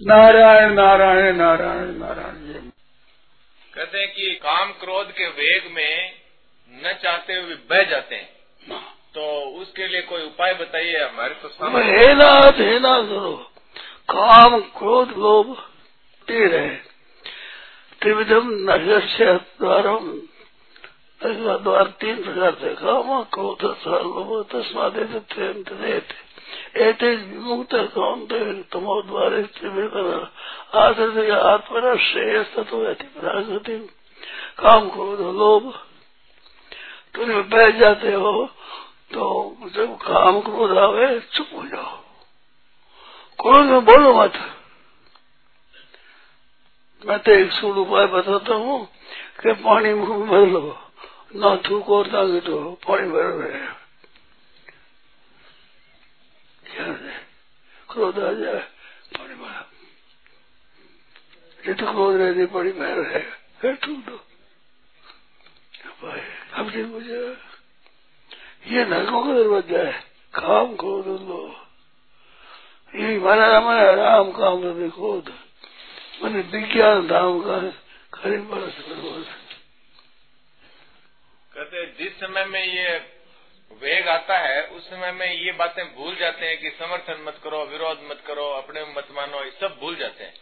नारायण नारायण नारायण नारायण। कहते हैं कि काम क्रोध के वेग में न चाहते हुए बह जाते हैं। तो उसके लिए कोई उपाय बताइए हमारे तो सामने। हेला हेला करो। काम क्रोध लोभ तीर है त्रिविधम नगर से द्वारा तीन प्रकार से काम क्रोध लोभ तस्माद एते विमुक्त कौंते तमो द्वारे आदर आत्मना श्रेयस तो प्राकृति काम क्रोध लोभ तुम बैठ जाते हो तो जब काम क्रोध आवे चुप हो जाओ क्रोध में बोलो मत मैं तो एक सूल उपाय बताता हूँ कि पानी मुख में भर लो ना थूक और ताकि तो पानी भर रहे क्रोध आ जाए। पानी भरा। ये तो क्रोध रहती पानी भर रहे फिर थूक दो अब ठीक हो जाए ये नरकों का दरवाज़ा है। काम क्रोध लो। ये हमारा हमारा राम काम क्रोध। मैंने विज्ञान धाम का खरीद बरस कहते जिस समय में ये वेग आता है, उस समय में ये बातें भूल जाते हैं कि समर्थन मत करो, विरोध मत करो, अपने मत मानो, ये सब भूल जाते हैं।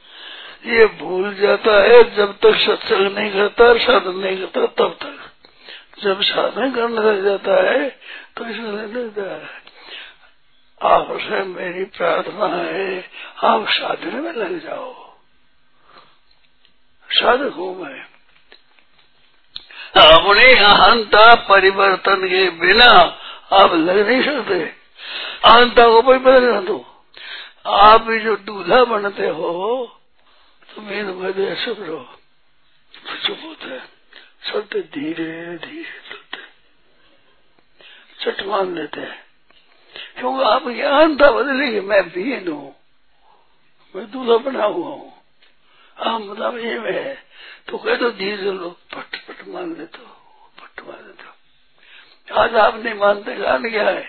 ये भूल जाता है जब तक सत्संग नहीं करता साधन नहीं करता, तब तक। जब साधन करने लग जाता है तो इसमें लगता है आपसे मेरी प्रार्थना है, आप साधन में लग जाओ। साधक हूँ मैं। अपने अहंता परिवर्तन के बिना आप लग नहीं सकते। अहंता को कोई बदल दो आप जो दूल्हा बनते हो तो मेरे मध्य सुध रहो। चुप होते हैं चलते धीरे धीरे चलते चट मान लेते हैं। क्योंकि आप ये अहंता बदलेगी मैं बीन हूँ। मैं दूल्हा बना हुआ हूँ। हाँ मतलब ये में है। तो कह दो धीरे लो पट पट मान लेते हो, पट मान लेते हो। आज आप नहीं मानते कारण क्या है?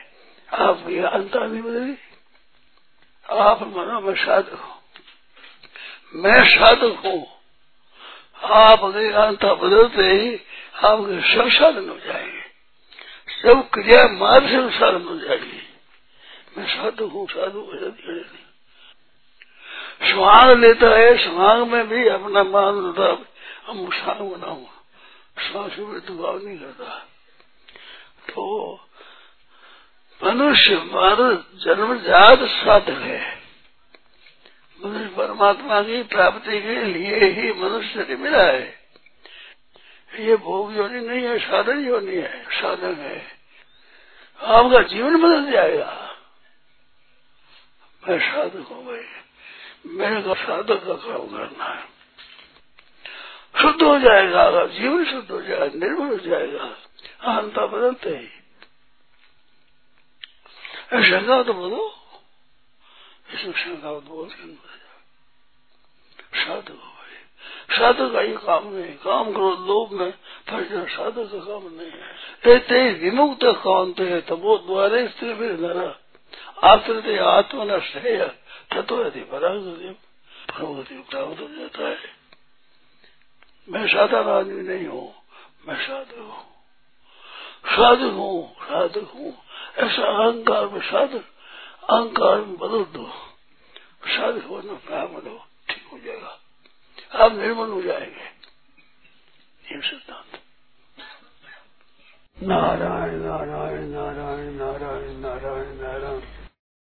आप ये अंतर नहीं बदली, आप मानो मैं साधक हूँ। मैं साधक हूँ। आप अगर अंतर बदलते ही आपके सब साधन हो जाएँगे। सब क्रिया मार्ग से साधन हो जाएगी। मैं साधु हूँ, साधु हो जाती है। स्वांग लेता है स्वांग में भी अपना मान होता हम सांग बनाऊँगा सांस में तो नहीं करता तो मनुष्य मानव जन्मजात साधक है। मनुष्य परमात्मा की प्राप्ति के लिए ही मनुष्य ने मिला है। ये भोग योनि नहीं है, साधन योनि है, साधन है। आपका जीवन बदल जाएगा। मैं साधक हूँ भाई मेरे को साधक का काम करना है। शुद्ध हो जाएगा अगर जीवन शुद्ध हो जाएगा, निर्मल हो जाएगा, अहंता बदलते ही। शंका तो बोलो। इसमें शंका तो बोल साधु हो साधु का ही काम नहीं काम करो, लोग में पर साधु का काम नहीं है। ते विमुक्त कांत है, तब वो द्वारे स्त्री भी नरा। आश्रित आत्मना श्रेय तत्व यदि परागति प्रभुति प्राप्त हो जाता है। मैं साधारण आदमी नहीं हूँ, मैं साधु हूँ। साधु हूँ साधक हूँ। ऐसा अहंकार में साधक अहंकार में बदल दो। साधक होना प्रारंभ दो ठीक हो जाएगा। आप निर्मल हो जाएँगे। ये सिद्धांत। नारायण नारायण नारायण नारायण नारायण नारायण।